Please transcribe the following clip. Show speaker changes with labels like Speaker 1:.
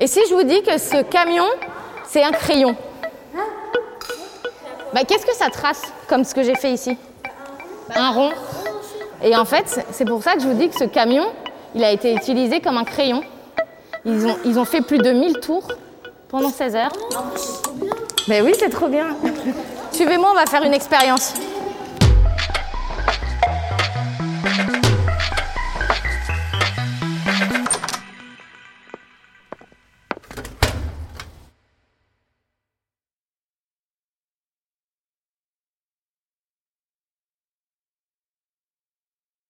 Speaker 1: Et si je vous dis que ce camion, c'est un crayon bah, Qu'est-ce que ça trace, comme ce que j'ai fait ici? Bah, un rond. Et en fait, c'est pour ça que je vous dis que ce camion, il a été utilisé comme un crayon. Ils ont, ils ont fait plus de 1000 tours pendant 16 heures. Mais oui, c'est trop bien. Suivez-moi, on va faire une expérience.